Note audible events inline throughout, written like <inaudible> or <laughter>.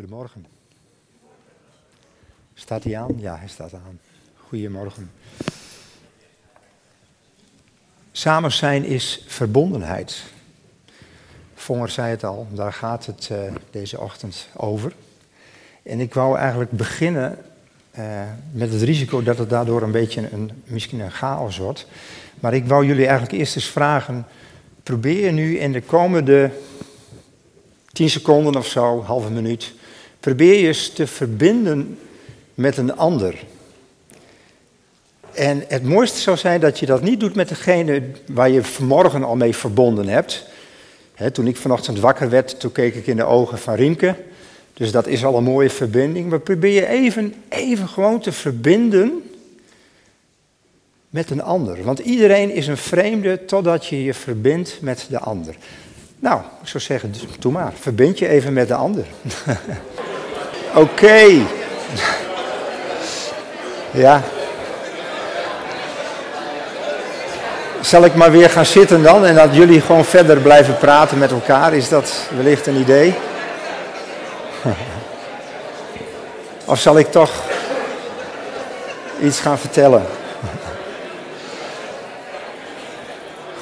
Goedemorgen. Staat hij aan? Ja, hij staat aan. Goedemorgen. Samen zijn is verbondenheid. Vonger zei het al, daar gaat het uh, deze ochtend over. En ik wou eigenlijk beginnen uh, met het risico dat het daardoor een beetje een, misschien een chaos wordt. Maar ik wou jullie eigenlijk eerst eens vragen, probeer nu in de komende 10 seconden of zo, halve minuut, probeer je eens te verbinden met een ander. En het mooiste zou zijn dat je dat niet doet met degene waar je vanmorgen al mee verbonden hebt. toen ik vanochtend wakker werd, toen keek ik in de ogen van Riemke. Dus dat is al een mooie verbinding. Maar probeer je even, even gewoon te verbinden met een ander. Want iedereen is een vreemde totdat je je verbindt met de ander. Nou, ik zou zeggen, doe maar. Verbind je even met de ander. <laughs> Oké. Ja. Zal ik maar weer gaan zitten dan en dat jullie gewoon verder blijven praten met elkaar? Is dat wellicht een idee? <laughs> Of zal ik toch iets gaan vertellen? <laughs>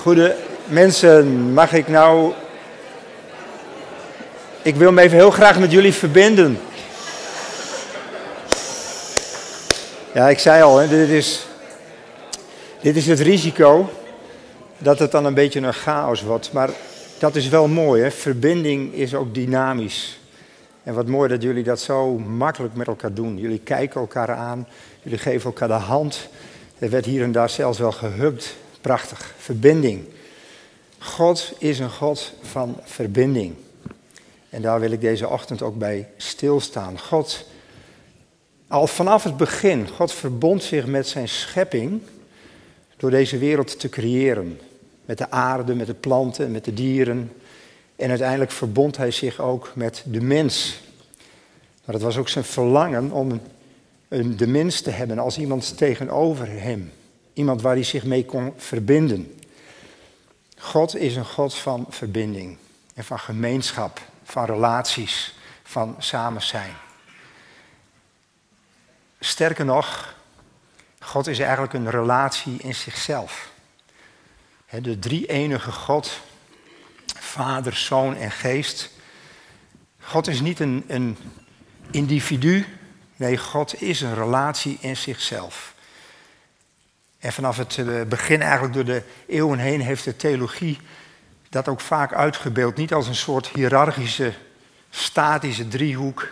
Goede mensen, mag ik nou. Ik wil me even heel graag met jullie verbinden. Ja, ik zei al, hè, dit, is, dit is het risico dat het dan een beetje een chaos wordt. Maar dat is wel mooi, hè? verbinding is ook dynamisch. En wat mooi dat jullie dat zo makkelijk met elkaar doen. Jullie kijken elkaar aan, jullie geven elkaar de hand. Er werd hier en daar zelfs wel gehubt. Prachtig, verbinding. God is een God van verbinding. En daar wil ik deze ochtend ook bij stilstaan. God al vanaf het begin, God verbond zich met zijn schepping door deze wereld te creëren. Met de aarde, met de planten, met de dieren. En uiteindelijk verbond hij zich ook met de mens. Maar het was ook zijn verlangen om de mens te hebben als iemand tegenover hem. Iemand waar hij zich mee kon verbinden. God is een God van verbinding en van gemeenschap, van relaties, van samen zijn. Sterker nog, God is eigenlijk een relatie in zichzelf. De drie-enige God, Vader, Zoon en Geest. God is niet een, een individu, nee, God is een relatie in zichzelf. En vanaf het eh, begin, eigenlijk door de eeuwen heen, heeft de theologie dat ook vaak uitgebeeld. Niet als een soort hiërarchische, statische driehoek,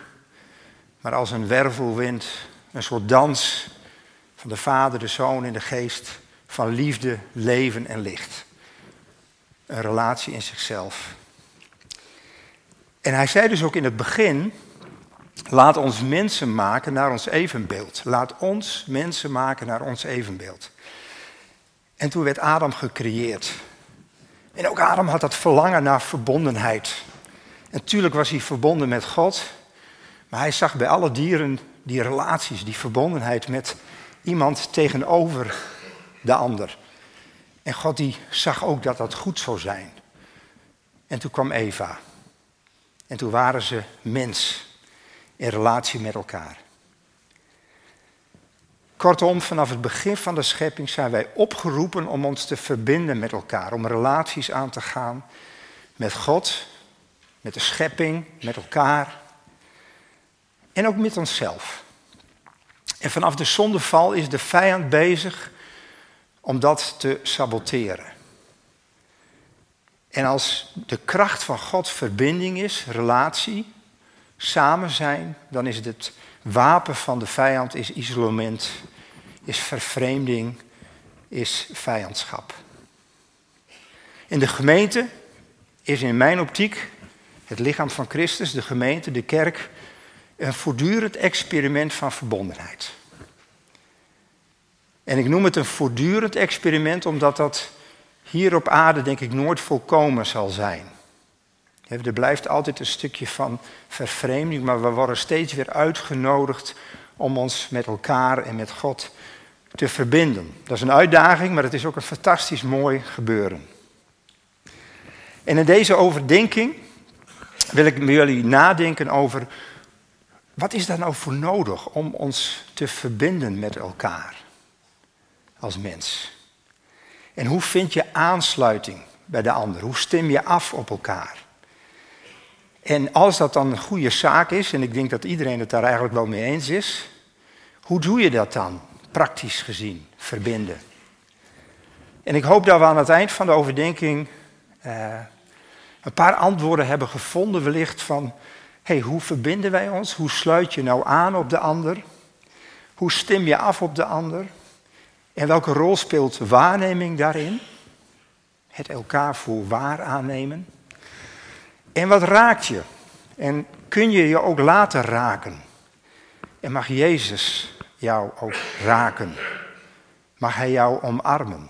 maar als een wervelwind een soort dans van de Vader, de Zoon en de Geest. Van liefde, leven en licht. Een relatie in zichzelf. En hij zei dus ook in het begin, laat ons mensen maken naar ons evenbeeld. Laat ons mensen maken naar ons evenbeeld. En toen werd Adam gecreëerd. En ook Adam had dat verlangen naar verbondenheid. En natuurlijk was hij verbonden met God, maar hij zag bij alle dieren die relaties, die verbondenheid met iemand tegenover de ander. En God die zag ook dat dat goed zou zijn. En toen kwam Eva. En toen waren ze mens in relatie met elkaar. Kortom, vanaf het begin van de schepping zijn wij opgeroepen om ons te verbinden met elkaar, om relaties aan te gaan met God, met de schepping, met elkaar en ook met onszelf. En vanaf de zondeval is de vijand bezig om dat te saboteren. En als de kracht van God verbinding is, relatie, samen zijn, dan is het wapen van de vijand is isolement, is vervreemding, is vijandschap. In de gemeente is in mijn optiek het lichaam van Christus, de gemeente, de kerk, een voortdurend experiment van verbondenheid. En ik noem het een voortdurend experiment omdat dat hier op aarde denk ik nooit volkomen zal zijn. Er blijft altijd een stukje van vervreemding, maar we worden steeds weer uitgenodigd om ons met elkaar en met God te verbinden. Dat is een uitdaging, maar het is ook een fantastisch mooi gebeuren. En in deze overdenking wil ik met jullie nadenken over Wat is daar nou voor nodig om ons te verbinden met elkaar als mens? En hoe vind je aansluiting bij de ander? Hoe stem je af op elkaar? En als dat dan een goede zaak is, en ik denk dat iedereen het daar eigenlijk wel mee eens is, hoe doe je dat dan, praktisch gezien, verbinden? En ik hoop dat we aan het eind van de overdenking uh, een paar antwoorden hebben gevonden, wellicht van, hey, hoe verbinden wij ons? Hoe sluit je nou aan op de ander? Hoe stem je af op de ander? En welke rol speelt waarneming daarin? Het elkaar voor waar aannemen. En wat raakt je? En kun je je ook laten raken? En mag Jezus jou ook raken? Mag Hij jou omarmen?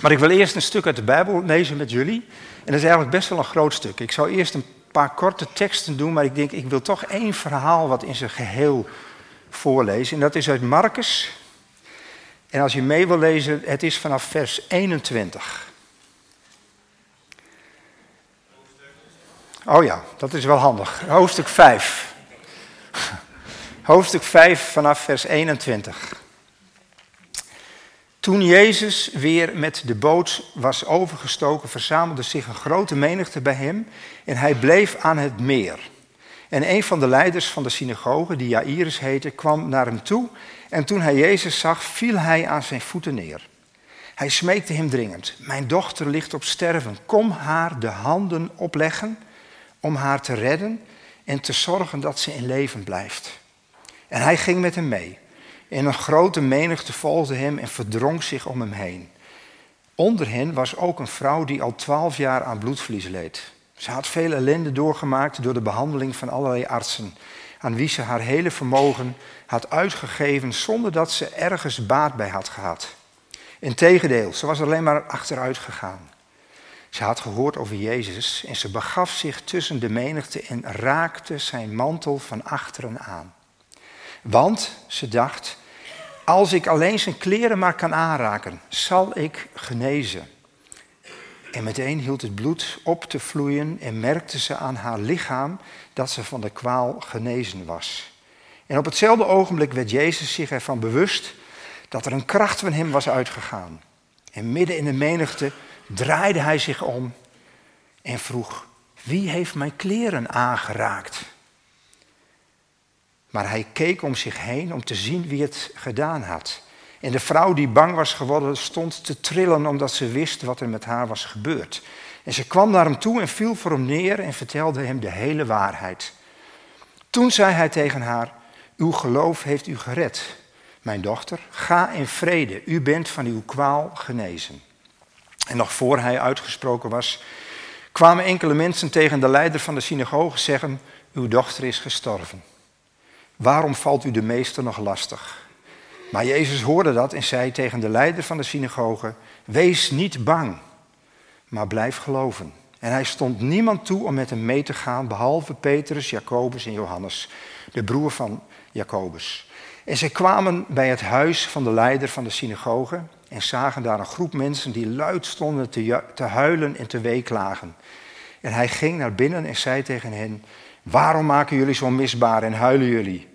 Maar ik wil eerst een stuk uit de Bijbel lezen met jullie. En dat is eigenlijk best wel een groot stuk. Ik zou eerst een paar korte teksten doen, maar ik denk, ik wil toch één verhaal wat in zijn geheel voorlezen. En dat is uit Marcus. En als je mee wil lezen, het is vanaf vers 21. Oh ja, dat is wel handig. Hoofdstuk 5. <laughs> Hoofdstuk 5 vanaf vers 21. Toen Jezus weer met de boot was overgestoken, verzamelde zich een grote menigte bij hem en hij bleef aan het meer. En een van de leiders van de synagoge, die Jairus heette, kwam naar hem toe en toen hij Jezus zag, viel hij aan zijn voeten neer. Hij smeekte hem dringend, mijn dochter ligt op sterven, kom haar de handen opleggen om haar te redden en te zorgen dat ze in leven blijft. En hij ging met hem mee. En een grote menigte volgde hem en verdrong zich om hem heen. Onder hen was ook een vrouw die al twaalf jaar aan bloedverlies leed. Ze had veel ellende doorgemaakt door de behandeling van allerlei artsen, aan wie ze haar hele vermogen had uitgegeven zonder dat ze ergens baat bij had gehad. Integendeel, ze was alleen maar achteruit gegaan. Ze had gehoord over Jezus en ze begaf zich tussen de menigte en raakte zijn mantel van achteren aan. Want, ze dacht, als ik alleen zijn kleren maar kan aanraken, zal ik genezen. En meteen hield het bloed op te vloeien en merkte ze aan haar lichaam dat ze van de kwaal genezen was. En op hetzelfde ogenblik werd Jezus zich ervan bewust dat er een kracht van hem was uitgegaan. En midden in de menigte draaide hij zich om en vroeg: Wie heeft mijn kleren aangeraakt? Maar hij keek om zich heen om te zien wie het gedaan had. En de vrouw die bang was geworden stond te trillen omdat ze wist wat er met haar was gebeurd. En ze kwam naar hem toe en viel voor hem neer en vertelde hem de hele waarheid. Toen zei hij tegen haar: Uw geloof heeft u gered. Mijn dochter, ga in vrede. U bent van uw kwaal genezen. En nog voor hij uitgesproken was, kwamen enkele mensen tegen de leider van de synagoge zeggen: Uw dochter is gestorven. Waarom valt u de meester nog lastig? Maar Jezus hoorde dat en zei tegen de leider van de synagoge: Wees niet bang, maar blijf geloven. En hij stond niemand toe om met hem mee te gaan, behalve Petrus, Jacobus en Johannes, de broer van Jacobus. En zij kwamen bij het huis van de leider van de synagoge en zagen daar een groep mensen die luid stonden te, huilen en te weeklagen. En hij ging naar binnen en zei tegen hen: Waarom maken jullie zo misbaar en huilen jullie?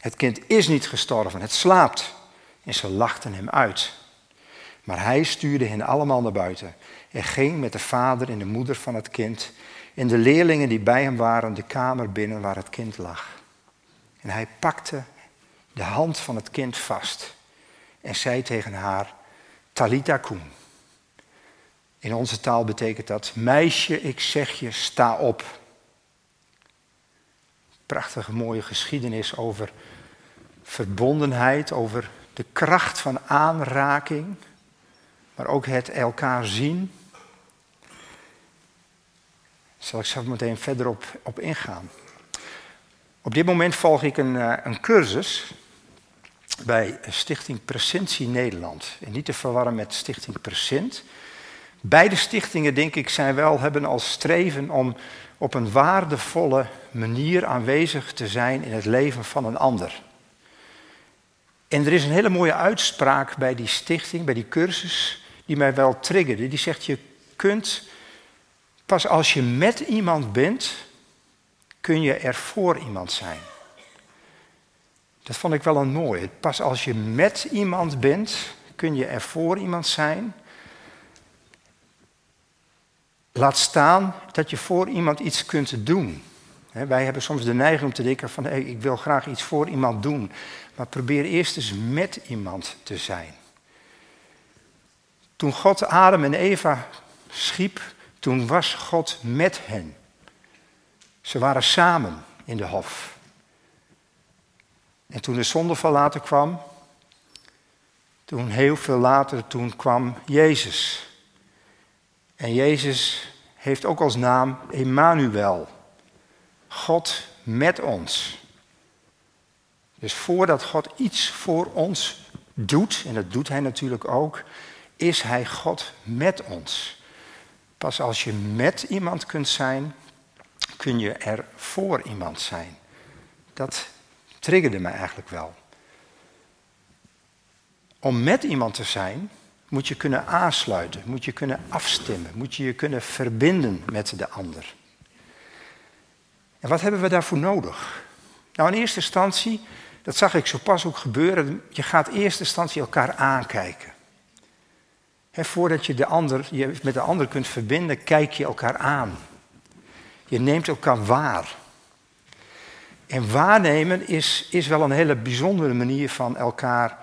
Het kind is niet gestorven, het slaapt. En ze lachten hem uit. Maar hij stuurde hen allemaal naar buiten en ging met de vader en de moeder van het kind en de leerlingen die bij hem waren de kamer binnen waar het kind lag. En hij pakte de hand van het kind vast en zei tegen haar, Talita kum. In onze taal betekent dat, meisje, ik zeg je, sta op prachtige mooie geschiedenis over verbondenheid, over de kracht van aanraking, maar ook het elkaar zien. Zal ik zo meteen verder op, op ingaan. Op dit moment volg ik een, eh, een cursus bij Stichting Presentie Nederland. En niet te verwarren met Stichting Present. Beide stichtingen, denk ik, zijn wel, hebben als streven om op een waardevolle manier aanwezig te zijn in het leven van een ander. En er is een hele mooie uitspraak bij die stichting, bij die cursus, die mij wel triggerde. Die zegt, je kunt pas als je met iemand bent, kun je er voor iemand zijn. Dat vond ik wel een mooie. Pas als je met iemand bent, kun je er voor iemand zijn. Laat staan dat je voor iemand iets kunt doen. wij hebben soms de neiging om te denken van ik wil graag iets voor iemand doen. Maar probeer eerst eens met iemand te zijn. Toen God Adam en Eva schiep, toen was God met hen. Ze waren samen in de hof. En toen de zondeval later kwam, toen heel veel later, toen kwam Jezus. En Jezus heeft ook als naam Emmanuel. God met ons. Dus voordat God iets voor ons doet, en dat doet Hij natuurlijk ook, is Hij God met ons. Pas als je met iemand kunt zijn, kun je er voor iemand zijn. Dat triggerde me eigenlijk wel. Om met iemand te zijn, moet je kunnen aansluiten, moet je kunnen afstemmen, moet je je kunnen verbinden met de ander. En wat hebben we daarvoor nodig? Nou, in eerste instantie, dat zag ik zo pas ook gebeuren, je gaat in eerste instantie elkaar aankijken. voordat je, de ander, je met de ander kunt verbinden, kijk je elkaar aan. Je neemt elkaar waar. En waarnemen is, is wel een hele bijzondere manier van elkaar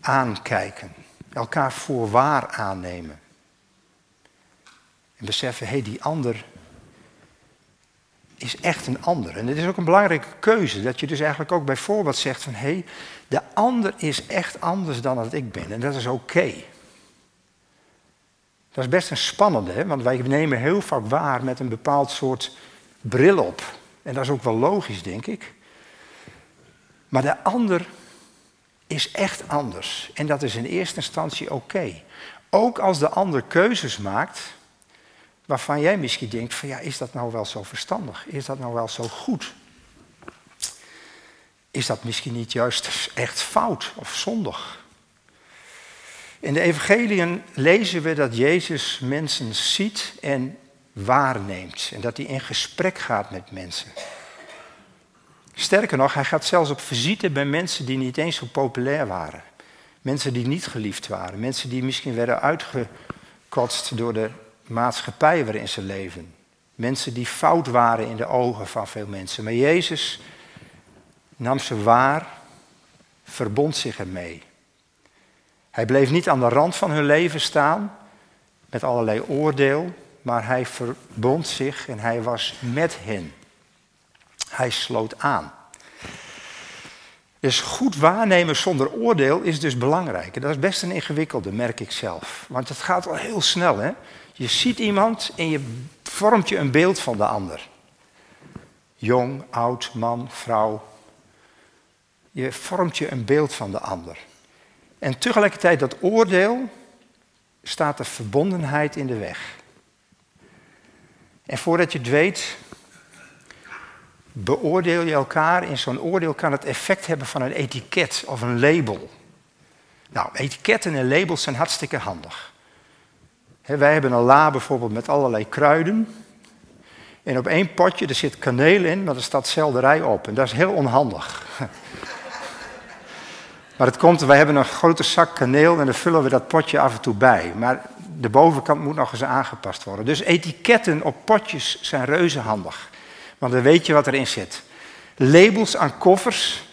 aankijken. Elkaar voor waar aannemen. En beseffen, hé, hey, die ander is echt een ander. En het is ook een belangrijke keuze. Dat je dus eigenlijk ook bijvoorbeeld zegt van, hé, hey, de ander is echt anders dan dat ik ben. En dat is oké. Dat is best een spannende, hè? want wij nemen heel vaak waar met een bepaald soort bril op. En dat is ook wel logisch, denk ik. Maar de ander is echt anders. En dat is in eerste instantie oké. Ook als de ander keuzes maakt waarvan jij misschien denkt van ja, is dat nou wel zo verstandig? Is dat nou wel zo goed? Is dat misschien niet juist echt fout of zondig? In de evangeliën lezen we dat Jezus mensen ziet en waarneemt en dat hij in gesprek gaat met mensen. Sterker nog, hij gaat zelfs op visite bij mensen die niet eens zo populair waren. Mensen die niet geliefd waren. Mensen die misschien werden uitgekotst door de maatschappij waarin ze leven. Mensen die fout waren in de ogen van veel mensen. Maar Jezus nam ze waar, verbond zich ermee. Hij bleef niet aan de rand van hun leven staan met allerlei oordeel, maar hij verbond zich en hij was met hen. Hij sloot aan. Dus goed waarnemen zonder oordeel is dus belangrijk. En dat is best een ingewikkelde, merk ik zelf. Want het gaat al heel snel. Hè? Je ziet iemand en je vormt je een beeld van de ander. Jong, oud, man, vrouw. Je vormt je een beeld van de ander. En tegelijkertijd dat oordeel staat de verbondenheid in de weg. En voordat je het weet, beoordeel je elkaar. In zo'n oordeel kan het effect hebben van een etiket of een label. Nou, etiketten en labels zijn hartstikke handig. wij hebben een la bijvoorbeeld met allerlei kruiden. En op één potje, er zit kaneel in, maar er staat selderij op. En dat is heel onhandig. <laughs> Maar het komt, wij hebben een grote zak kaneel en dan vullen we dat potje af en toe bij. Maar de bovenkant moet nog eens aangepast worden. Dus etiketten op potjes zijn reuze handig. Want dan weet je wat erin zit. Labels aan koffers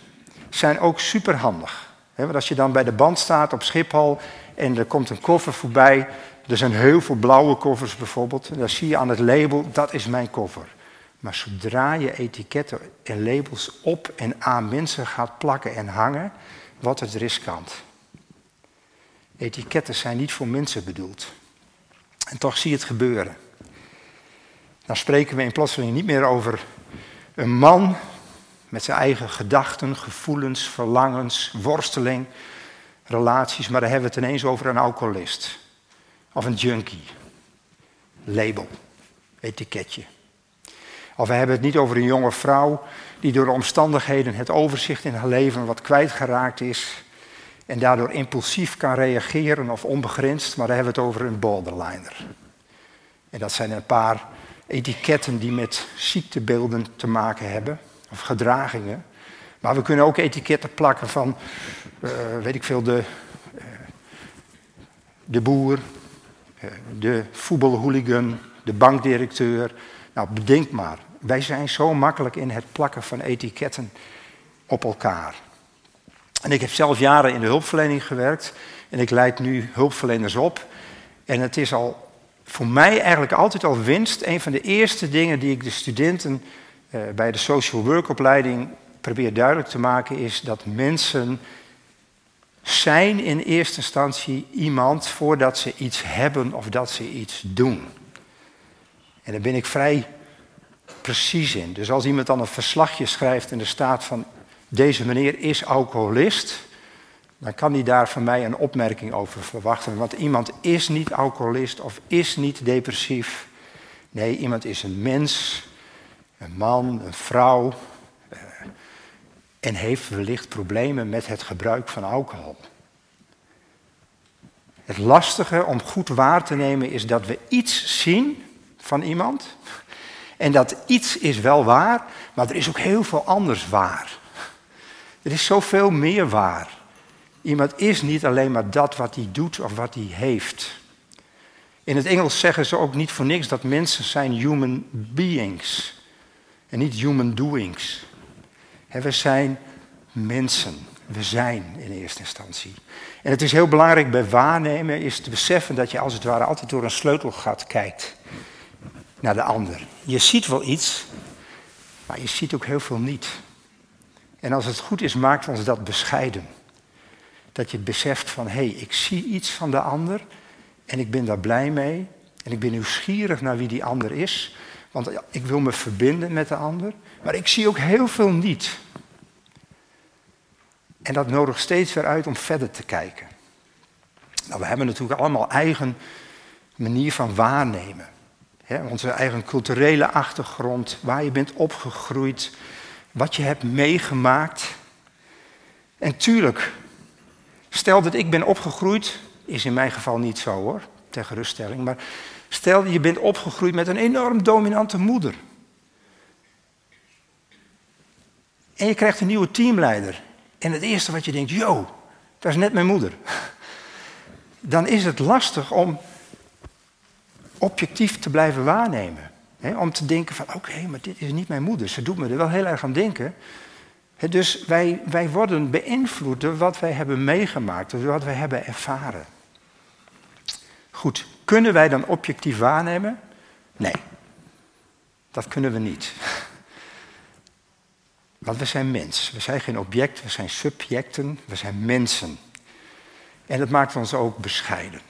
zijn ook superhandig. Want als je dan bij de band staat op Schiphol en er komt een koffer voorbij. Er zijn heel veel blauwe koffers bijvoorbeeld. Dan zie je aan het label, dat is mijn koffer. Maar zodra je etiketten en labels op en aan mensen gaat plakken en hangen, wordt het riskant. Etiketten zijn niet voor mensen bedoeld. En toch zie je het gebeuren. Dan spreken we in plotseling niet meer over een man met zijn eigen gedachten, gevoelens, verlangens, worsteling, relaties, maar dan hebben we het ineens over een alcoholist of een junkie. Label, etiketje. Of we hebben het niet over een jonge vrouw die door de omstandigheden het overzicht in haar leven wat kwijtgeraakt is en daardoor impulsief kan reageren of onbegrensd, maar dan hebben we het over een borderliner. En dat zijn een paar etiketten die met ziektebeelden te maken hebben, of gedragingen. Maar we kunnen ook etiketten plakken van, uh, weet ik veel, de, uh, de boer, uh, de voetbalhooligan, de bankdirecteur. Nou, bedenk maar. Wij zijn zo makkelijk in het plakken van etiketten op elkaar. En ik heb zelf jaren in de hulpverlening gewerkt en ik leid nu hulpverleners op. En het is al voor mij eigenlijk altijd al winst. Een van de eerste dingen die ik de studenten uh, bij de social work opleiding probeer duidelijk te maken is dat mensen zijn in eerste instantie iemand voordat ze iets hebben of dat ze iets doen. En daar ben ik vrij precies in. Dus als iemand dan een verslagje schrijft en er staat van deze meneer is alcoholist, dan kan hij daar van mij een opmerking over verwachten. Want iemand is niet alcoholist of is niet depressief. Nee, iemand is een mens, een man, een vrouw. Eh, en heeft wellicht problemen met het gebruik van alcohol. Het lastige om goed waar te nemen is dat we iets zien van iemand. En dat iets is wel waar, maar er is ook heel veel anders waar. Er is zoveel meer waar. Iemand is niet alleen maar dat wat hij doet of wat hij heeft. In het Engels zeggen ze ook niet voor niks dat mensen zijn human beings en niet human doings. we zijn mensen. We zijn in eerste instantie. En het is heel belangrijk bij waarnemen is te beseffen dat je als het ware altijd door een sleutelgat kijkt naar de ander. Je ziet wel iets, maar je ziet ook heel veel niet. En als het goed is, maakt ons dat bescheiden. Dat je beseft van, hé, hey, ik zie iets van de ander en ik ben daar blij mee. En ik ben nieuwsgierig naar wie die ander is, want ik wil me verbinden met de ander. Maar ik zie ook heel veel niet. En dat nodigt steeds weer uit om verder te kijken. Nou, we hebben natuurlijk allemaal eigen manier van waarnemen. onze eigen culturele achtergrond, waar je bent opgegroeid, wat je hebt meegemaakt. En tuurlijk, stel dat ik ben opgegroeid, is in mijn geval niet zo hoor, ter geruststelling, maar stel je bent opgegroeid met een enorm dominante moeder. En je krijgt een nieuwe teamleider. En het eerste wat je denkt, yo, dat is net mijn moeder. <laughs> Dan is het lastig om objectief te blijven waarnemen om te denken van oké, maar dit is niet mijn moeder. Ze doet me er wel heel erg aan denken. Dus wij, wij worden beïnvloed door wat wij hebben meegemaakt, door wat wij hebben ervaren. Goed, kunnen wij dan objectief waarnemen? Nee, dat kunnen we niet. <laughs> Want we zijn mens. We zijn geen object, we zijn subjecten, we zijn mensen. En dat maakt ons ook bescheiden.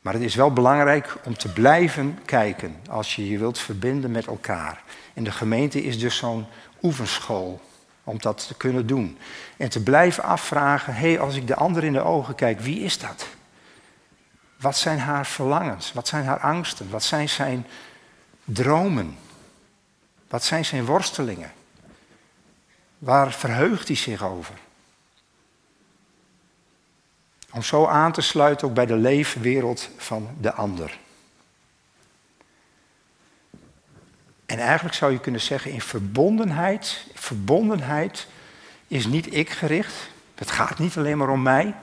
Maar het is wel belangrijk om te blijven kijken als je je wilt verbinden met elkaar. En de gemeente is dus zo'n oefenschool om dat te kunnen doen. En te blijven afvragen, hé, hey, als ik de ander in de ogen kijk, wie is dat? Wat zijn haar verlangens? Wat zijn haar angsten? Wat zijn zijn dromen? Wat zijn zijn worstelingen? Waar verheugt hij zich over? Om zo aan te sluiten ook bij de leefwereld van de ander. En eigenlijk zou je kunnen zeggen, in verbondenheid, verbondenheid is niet ik gericht. Het gaat niet alleen maar om mij.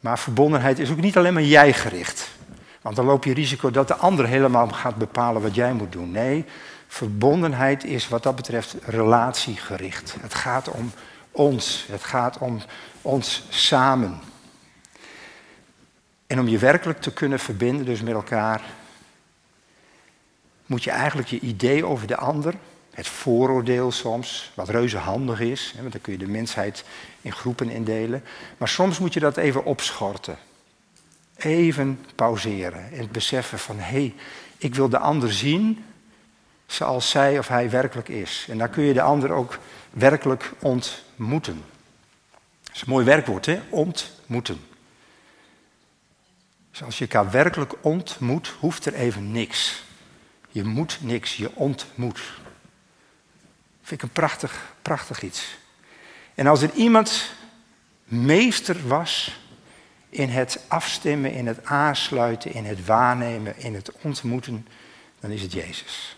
Maar verbondenheid is ook niet alleen maar jij gericht. Want dan loop je risico dat de ander helemaal gaat bepalen wat jij moet doen. Nee, verbondenheid is wat dat betreft relatiegericht. Het gaat om ons. Het gaat om ons samen. En om je werkelijk te kunnen verbinden, dus met elkaar, moet je eigenlijk je idee over de ander, het vooroordeel soms, wat reuze handig is, want dan kun je de mensheid in groepen indelen, maar soms moet je dat even opschorten. Even pauzeren en beseffen van hé, hey, ik wil de ander zien zoals zij of hij werkelijk is. En dan kun je de ander ook werkelijk ontmoeten. Dat is een mooi werkwoord, hè? Ontmoeten. Dus als je elkaar werkelijk ontmoet, hoeft er even niks. Je moet niks, je ontmoet. Vind ik een prachtig, prachtig iets. En als er iemand meester was in het afstemmen, in het aansluiten, in het waarnemen, in het ontmoeten, dan is het Jezus.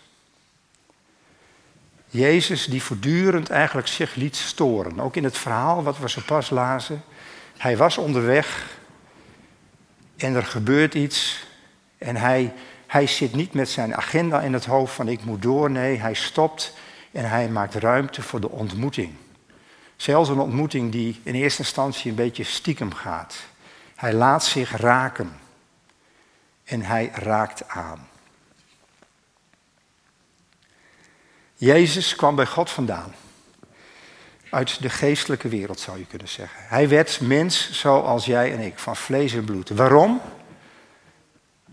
Jezus die voortdurend eigenlijk zich liet storen. Ook in het verhaal wat we zo pas lazen. Hij was onderweg en er gebeurt iets en hij, hij zit niet met zijn agenda in het hoofd van ik moet door. Nee, hij stopt en hij maakt ruimte voor de ontmoeting. Zelfs een ontmoeting die in eerste instantie een beetje stiekem gaat. Hij laat zich raken en hij raakt aan. Jezus kwam bij God vandaan. Uit de geestelijke wereld zou je kunnen zeggen. Hij werd mens zoals jij en ik, van vlees en bloed. Waarom?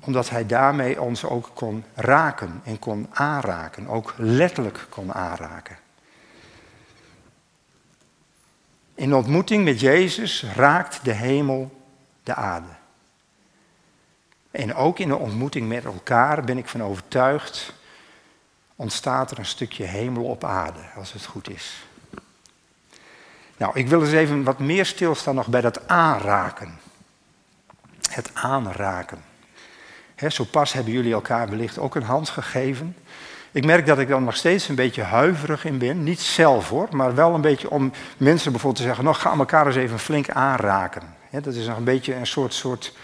Omdat hij daarmee ons ook kon raken en kon aanraken, ook letterlijk kon aanraken. In ontmoeting met Jezus raakt de hemel de aarde. En ook in de ontmoeting met elkaar ben ik van overtuigd, ontstaat er een stukje hemel op aarde, als het goed is. Nou, ik wil eens even wat meer stilstaan nog bij dat aanraken. Het aanraken. Zo pas hebben jullie elkaar wellicht ook een hand gegeven. Ik merk dat ik dan nog steeds een beetje huiverig in ben. Niet zelf hoor, maar wel een beetje om mensen bijvoorbeeld te zeggen: nog ga elkaar eens even flink aanraken. dat is nog een beetje een soort, soort,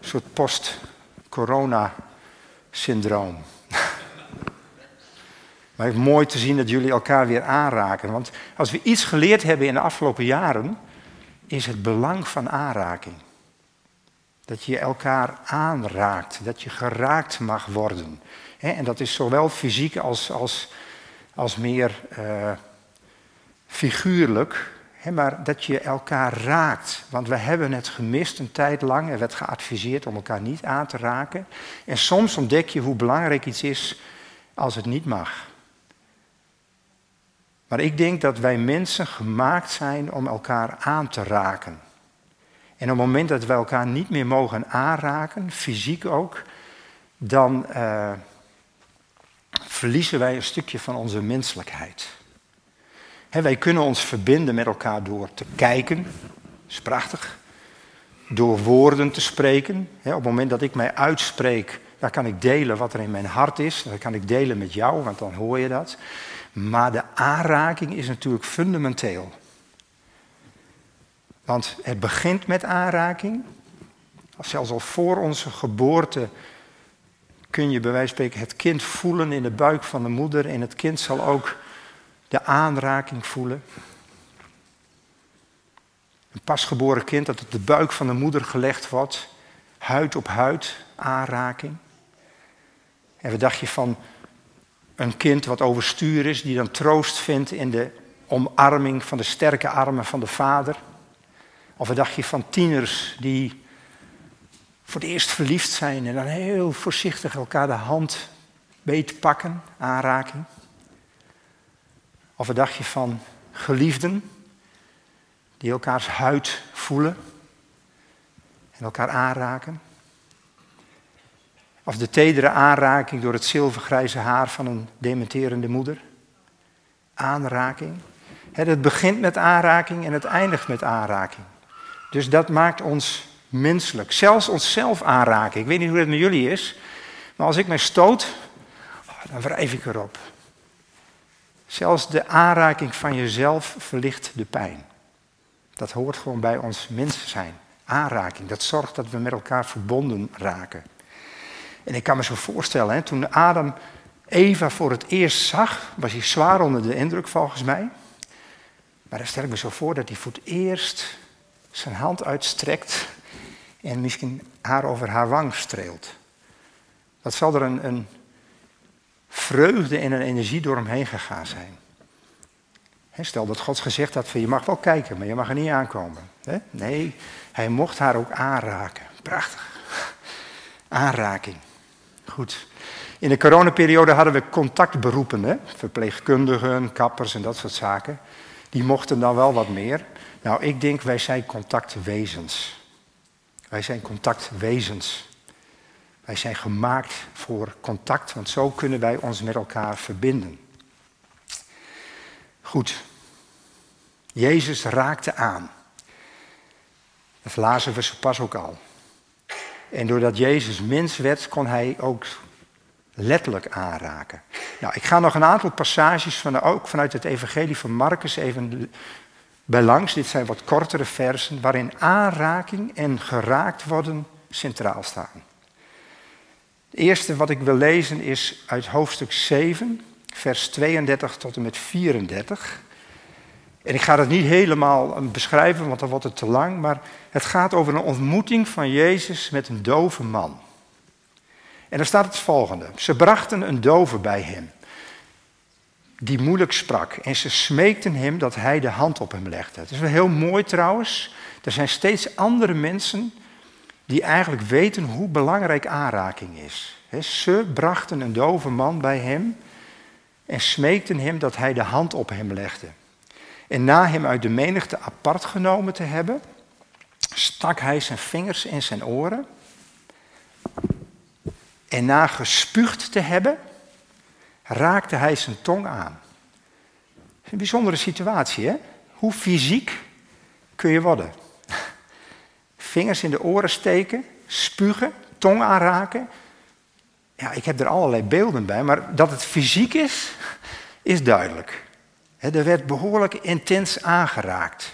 soort post-corona-syndroom. <laughs> maar het is mooi te zien dat jullie elkaar weer aanraken. Want als we iets geleerd hebben in de afgelopen jaren, is het belang van aanraking. Dat je elkaar aanraakt, dat je geraakt mag worden. En dat is zowel fysiek als, als, als meer uh, figuurlijk. Maar dat je elkaar raakt. Want we hebben het gemist een tijd lang. Er werd geadviseerd om elkaar niet aan te raken. En soms ontdek je hoe belangrijk iets is als het niet mag. Maar ik denk dat wij mensen gemaakt zijn om elkaar aan te raken. En op het moment dat wij elkaar niet meer mogen aanraken, fysiek ook, dan, uh, verliezen wij een stukje van onze menselijkheid. wij kunnen ons verbinden met elkaar door te kijken, dat is prachtig. Door woorden te spreken. op het moment dat ik mij uitspreek, dan kan ik delen wat er in mijn hart is. Dat kan ik delen met jou, want dan hoor je dat. Maar de aanraking is natuurlijk fundamenteel. Want het begint met aanraking. Zelfs al voor onze geboorte kun je bij wijze van spreken het kind voelen in de buik van de moeder en het kind zal ook de aanraking voelen. Een pasgeboren kind dat op de buik van de moeder gelegd wordt, huid op huid, aanraking. En wat dacht je van een kind wat overstuur is, die dan troost vindt in de omarming van de sterke armen van de vader? Of wat dacht je van tieners die voor het eerst verliefd zijn en dan heel voorzichtig elkaar de hand beet pakken, aanraking. Of een dagje van geliefden die elkaars huid voelen en elkaar aanraken. Of de tedere aanraking door het zilvergrijze haar van een dementerende moeder. Aanraking. Het begint met aanraking en het eindigt met aanraking. Dus dat maakt ons menselijk. Zelfs onszelf aanraken. Ik weet niet hoe het met jullie is, maar als ik mij stoot, oh, dan wrijf ik erop. Zelfs de aanraking van jezelf verlicht de pijn. Dat hoort gewoon bij ons mens zijn. Aanraking, dat zorgt dat we met elkaar verbonden raken. En ik kan me zo voorstellen, hè, toen Adam Eva voor het eerst zag, was hij zwaar onder de indruk volgens mij. Maar dan stel ik me zo voor dat hij voor het eerst zijn hand uitstrekt en misschien haar over haar wang streelt. Dat zal er een, een vreugde en een energie door hem heen gegaan zijn. stel dat God gezegd had van je mag wel kijken, maar je mag er niet aankomen. Nee, hij mocht haar ook aanraken. Prachtig. Aanraking. Goed. In de coronaperiode hadden we contactberoepen, verpleegkundigen, kappers en dat soort zaken. Die mochten dan wel wat meer. Nou, ik denk wij zijn contactwezens. Wij zijn contactwezens. Wij zijn gemaakt voor contact, want zo kunnen wij ons met elkaar verbinden. Goed. Jezus raakte aan. Dat lazen we zo pas ook al. En doordat Jezus mens werd, kon hij ook letterlijk aanraken. Nou, ik ga nog een aantal passages van ook vanuit het evangelie van Marcus even bij langs. Dit zijn wat kortere versen waarin aanraking en geraakt worden centraal staan. Het eerste wat ik wil lezen is uit hoofdstuk 7, vers 32 tot en met 34. En ik ga dat niet helemaal beschrijven, want dan wordt het te lang. Maar het gaat over een ontmoeting van Jezus met een dove man. En daar staat het volgende. Ze brachten een dove bij hem, die moeilijk sprak. En ze smeekten hem dat hij de hand op hem legde. Het is wel heel mooi trouwens. Er zijn steeds andere mensen die eigenlijk weten hoe belangrijk aanraking is. Ze brachten een dove man bij hem en smeekten hem dat hij de hand op hem legde. En na hem uit de menigte apart genomen te hebben, stak hij zijn vingers in zijn oren. En na gespuugd te hebben, raakte hij zijn tong aan. Een bijzondere situatie, hè? Hoe fysiek kun je worden? Vingers in de oren steken, spugen, tong aanraken. Ja, ik heb er allerlei beelden bij, maar dat het fysiek is, is duidelijk. Er werd behoorlijk intens aangeraakt.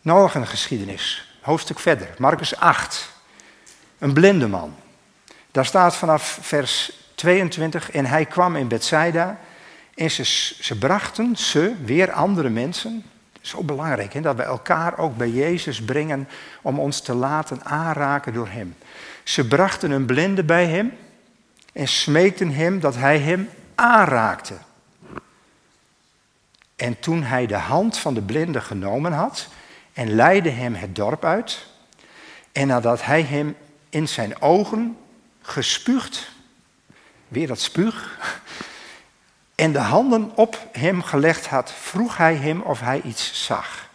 Nog een geschiedenis, hoofdstuk verder, Marcus 8. Een blinde man. Daar staat vanaf vers 22, en hij kwam in Bethsaida en ze, ze brachten, ze, weer andere mensen, zo belangrijk hè, dat we elkaar ook bij Jezus brengen om ons te laten aanraken door Hem. Ze brachten een blinde bij Hem en smeekten Hem dat Hij Hem aanraakte. En toen hij de hand van de blinde genomen had en leidde hem het dorp uit, en nadat hij hem in zijn ogen gespuugd, weer dat spuug, en de handen op hem gelegd had, vroeg hij hem of hij iets zag.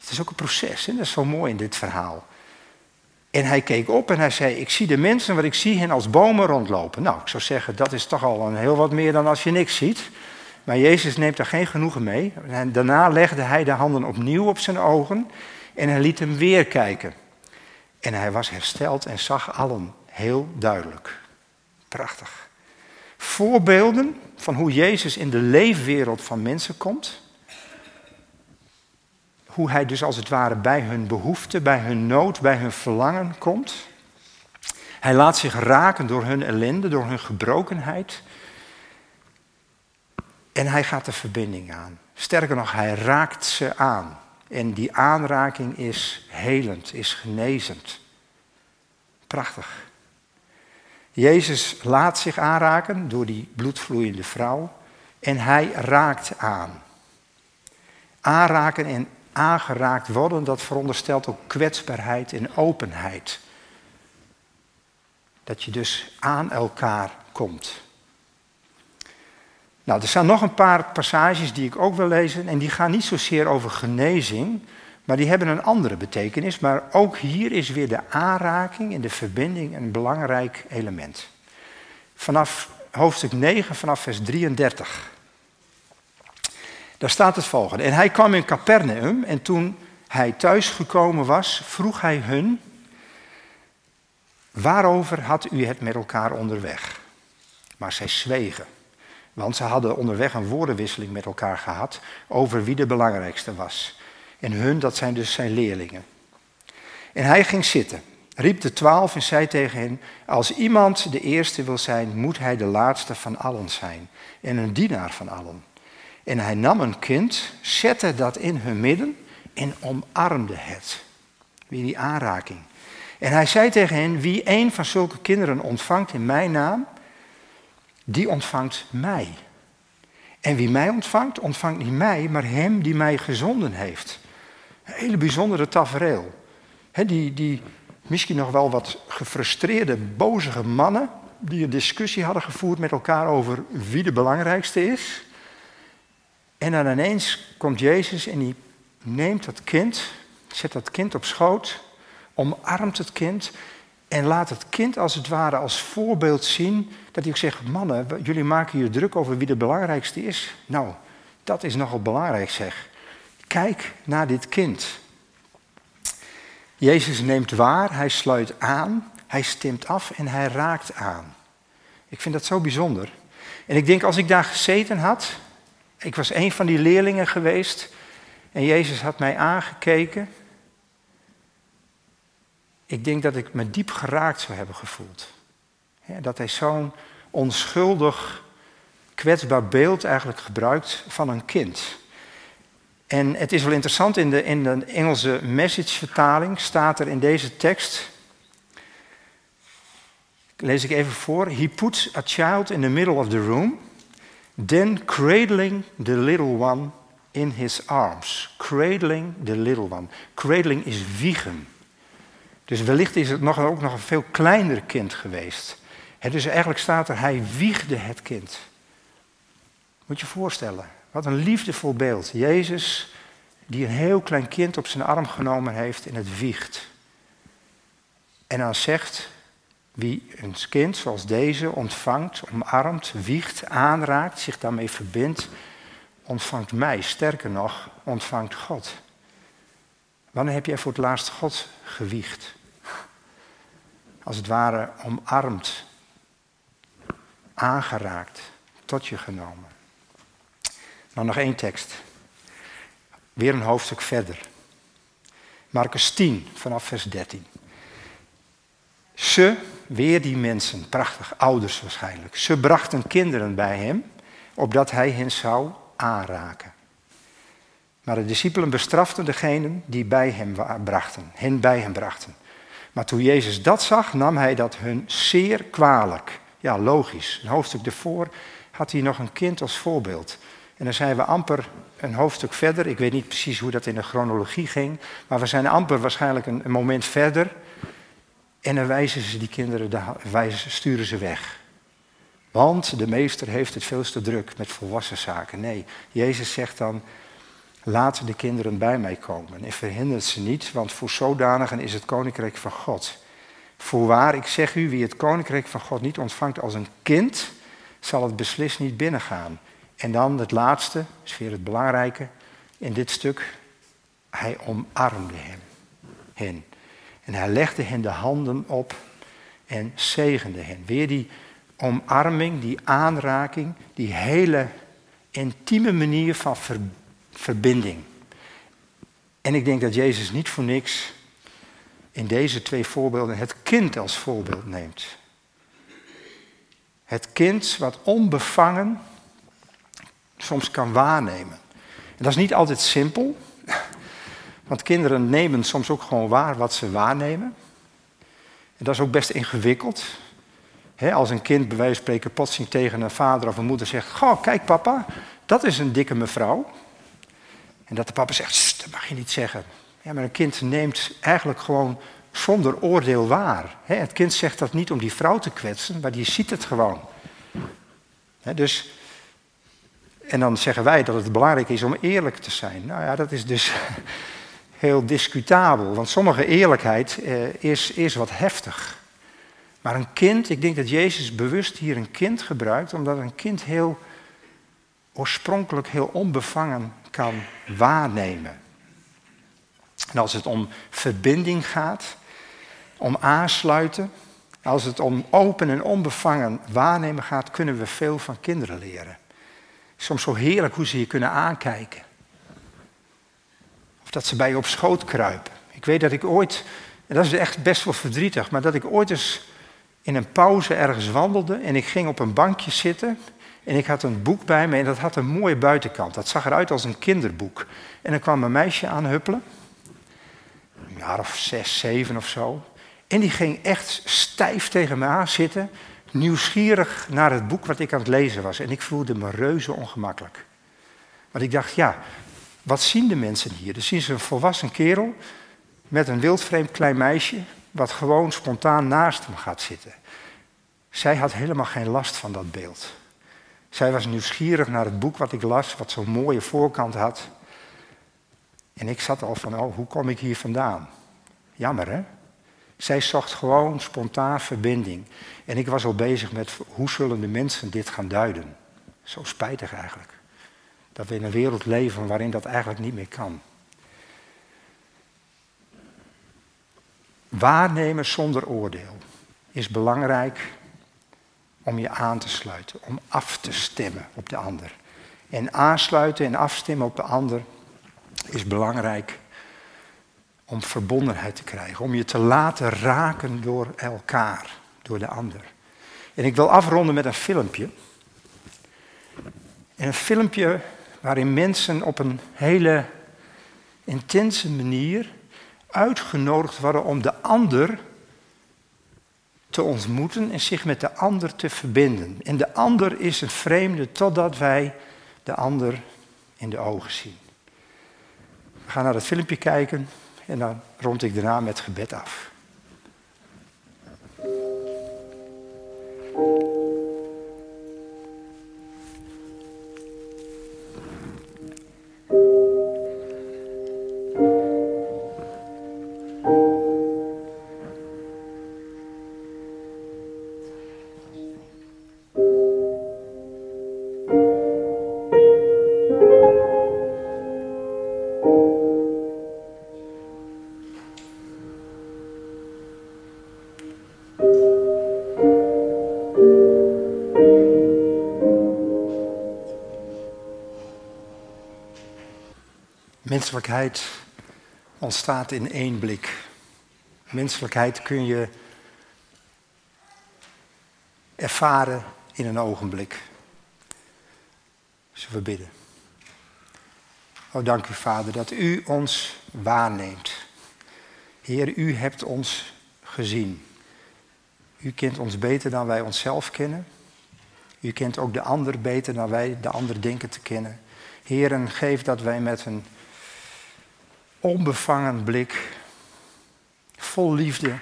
Het is ook een proces, dat is zo mooi in dit verhaal. En hij keek op en hij zei: Ik zie de mensen, wat ik zie hen als bomen rondlopen. Nou, ik zou zeggen, dat is toch al een heel wat meer dan als je niks ziet. Maar Jezus neemt daar geen genoegen mee. En daarna legde hij de handen opnieuw op zijn ogen en hij liet hem weer kijken. En hij was hersteld en zag allen heel duidelijk. Prachtig. Voorbeelden van hoe Jezus in de leefwereld van mensen komt. Hoe hij dus als het ware bij hun behoefte, bij hun nood, bij hun verlangen komt. Hij laat zich raken door hun ellende, door hun gebrokenheid. En hij gaat de verbinding aan. Sterker nog, hij raakt ze aan. En die aanraking is helend, is genezend. Prachtig. Jezus laat zich aanraken door die bloedvloeiende vrouw en hij raakt aan. Aanraken en aangeraakt worden, dat veronderstelt ook kwetsbaarheid en openheid. Dat je dus aan elkaar komt. Nou, er staan nog een paar passages die ik ook wil lezen en die gaan niet zozeer over genezing, maar die hebben een andere betekenis. Maar ook hier is weer de aanraking en de verbinding een belangrijk element. Vanaf hoofdstuk 9, vanaf vers 33. Daar staat het volgende. En hij kwam in Capernaum en toen hij thuisgekomen was, vroeg hij hun, waarover had u het met elkaar onderweg? Maar zij zwegen. Want ze hadden onderweg een woordenwisseling met elkaar gehad over wie de belangrijkste was. En hun, dat zijn dus zijn leerlingen. En hij ging zitten, riep de twaalf en zei tegen hen: Als iemand de eerste wil zijn, moet hij de laatste van allen zijn en een dienaar van allen. En hij nam een kind, zette dat in hun midden en omarmde het. Wie die aanraking. En hij zei tegen hen: Wie een van zulke kinderen ontvangt in mijn naam, die ontvangt mij. En wie mij ontvangt, ontvangt niet mij, maar hem die mij gezonden heeft. Een hele bijzondere tafereel. die, die misschien nog wel wat gefrustreerde, bozige mannen, die een discussie hadden gevoerd met elkaar over wie de belangrijkste is. En dan ineens komt Jezus en die neemt dat kind, zet dat kind op schoot, omarmt het kind en laat het kind als het ware als voorbeeld zien dat hij ook zegt, mannen, jullie maken je druk over wie de belangrijkste is. Nou, dat is nogal belangrijk zeg. Kijk naar dit kind. Jezus neemt waar, hij sluit aan, hij stemt af en hij raakt aan. Ik vind dat zo bijzonder. En ik denk als ik daar gezeten had, ik was een van die leerlingen geweest en Jezus had mij aangekeken. Ik denk dat ik me diep geraakt zou hebben gevoeld. Dat hij zo'n onschuldig, kwetsbaar beeld eigenlijk gebruikt van een kind. En het is wel interessant, in de, in de Engelse message-vertaling staat er in deze tekst, lees ik even voor, He puts a child in the middle of the room, then cradling the little one in his arms. Cradling the little one. Cradling is wiegen. Dus wellicht is het nog, ook nog een veel kleiner kind geweest. dus eigenlijk staat er, hij wiegde het kind. Moet je je voorstellen. Wat een liefdevol beeld. Jezus die een heel klein kind op zijn arm genomen heeft en het wiegt. En dan zegt, wie een kind zoals deze ontvangt, omarmt, wiegt, aanraakt, zich daarmee verbindt, ontvangt mij. Sterker nog, ontvangt God. Wanneer heb jij voor het laatst God gewiegd? Als het ware omarmd, aangeraakt, tot je genomen. Nou, nog één tekst. Weer een hoofdstuk verder. Marcus 10, vanaf vers 13. Ze, weer die mensen, prachtig, ouders waarschijnlijk. Ze brachten kinderen bij hem, opdat hij hen zou aanraken. Maar de discipelen bestraften degenen die bij hem brachten, hen bij hem brachten. Maar toen Jezus dat zag, nam hij dat hun zeer kwalijk. Ja, logisch. Een hoofdstuk ervoor had hij nog een kind als voorbeeld. En dan zijn we amper een hoofdstuk verder. Ik weet niet precies hoe dat in de chronologie ging. Maar we zijn amper waarschijnlijk een, moment verder. En dan wijzen ze die kinderen, de, wijzen, sturen ze weg. Want de meester heeft het veel te druk met volwassen zaken. Nee, Jezus zegt dan, laat de kinderen bij mij komen. En verhindert ze niet, want voor zodanigen is het koninkrijk van God. Voorwaar, ik zeg u, wie het koninkrijk van God niet ontvangt als een kind, zal het beslist niet binnengaan. En dan het laatste, is weer het belangrijke in dit stuk. Hij omarmde hem, hen. En hij legde hen de handen op en zegende hen. Weer die omarming, die aanraking, die hele intieme manier van verbinding. En ik denk dat Jezus niet voor niks in deze twee voorbeelden het kind als voorbeeld neemt. Het kind wat onbevangen soms kan waarnemen. En dat is niet altijd simpel, want kinderen nemen soms ook gewoon waar wat ze waarnemen. En dat is ook best ingewikkeld. als een kind bij wijze van spreken plotseling tegen een vader of een moeder zegt: Goh, kijk papa, dat is een dikke mevrouw. En dat de papa zegt: Dat mag je niet zeggen. Ja, maar een kind neemt eigenlijk gewoon zonder oordeel waar. het kind zegt dat niet om die vrouw te kwetsen, maar die ziet het gewoon. dus en dan zeggen wij dat het belangrijk is om eerlijk te zijn. Nou ja, dat is dus <laughs> heel discutabel, want sommige eerlijkheid eh, is, is wat heftig. Maar een kind, ik denk dat Jezus bewust hier een kind gebruikt, omdat een kind heel oorspronkelijk heel onbevangen kan waarnemen. En als het om verbinding gaat, om aansluiten, als het om open en onbevangen waarnemen gaat, kunnen we veel van kinderen leren. Soms zo heerlijk hoe ze je kunnen aankijken. Of dat ze bij je op schoot kruipen. Ik weet dat ik ooit, en dat is echt best wel verdrietig, maar dat ik ooit eens in een pauze ergens wandelde en ik ging op een bankje zitten en ik had een boek bij me en dat had een mooie buitenkant. Dat zag eruit als een kinderboek. En er kwam een meisje aanhuppelen, een jaar of zes, zeven of zo. En die ging echt stijf tegen me aan zitten nieuwsgierig naar het boek wat ik aan het lezen was. En ik voelde me reuze ongemakkelijk. Want ik dacht, ja, wat zien de mensen hier? Dan zien ze een volwassen kerel met een wildvreemd klein meisje, wat gewoon spontaan naast hem gaat zitten. Zij had helemaal geen last van dat beeld. Zij was nieuwsgierig naar het boek wat ik las, wat zo'n mooie voorkant had. En ik zat al van, oh, hoe kom ik hier vandaan? Jammer, hè? Zij zocht gewoon spontaan verbinding. En ik was al bezig met hoe zullen de mensen dit gaan duiden. Zo spijtig eigenlijk. Dat we in een wereld leven waarin dat eigenlijk niet meer kan. waarnemen zonder oordeel is belangrijk om je aan te sluiten, om af te stemmen op de ander. En aansluiten en afstemmen op de ander is belangrijk om verbondenheid te krijgen, om je te laten raken door elkaar, door de ander. En ik wil afronden met een filmpje. En een filmpje waarin mensen op een hele intense manier uitgenodigd worden om de ander te ontmoeten en zich met de ander te verbinden. En de ander is een vreemde totdat wij de ander in de ogen zien. We gaan naar het filmpje kijken en dan rond ik daarna met gebed af. Menselijkheid ontstaat in één blik. Menselijkheid kun je ervaren in een ogenblik. Zullen we bidden. Oh, dank u, Vader, dat u ons waarneemt. Heer, u hebt ons gezien. U kent ons beter dan wij onszelf kennen. U kent ook de ander beter dan wij de ander denken te kennen. Heer, geef dat wij met een onbevangen blik, vol liefde,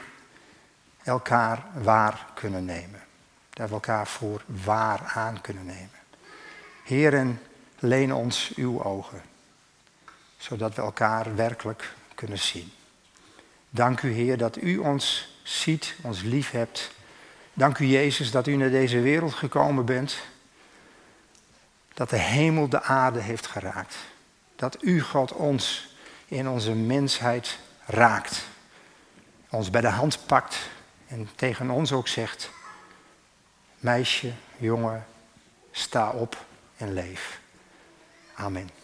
elkaar waar kunnen nemen. Dat we elkaar voor waar aan kunnen nemen. Heren, leen ons uw ogen, zodat we elkaar werkelijk kunnen zien. Dank u, Heer, dat u ons ziet, ons lief hebt. Dank u, Jezus, dat u naar deze wereld gekomen bent. Dat de hemel de aarde heeft geraakt. Dat u, God, ons in onze mensheid raakt. Ons bij de hand pakt en tegen ons ook zegt: Meisje, jongen, sta op en leef. Amen.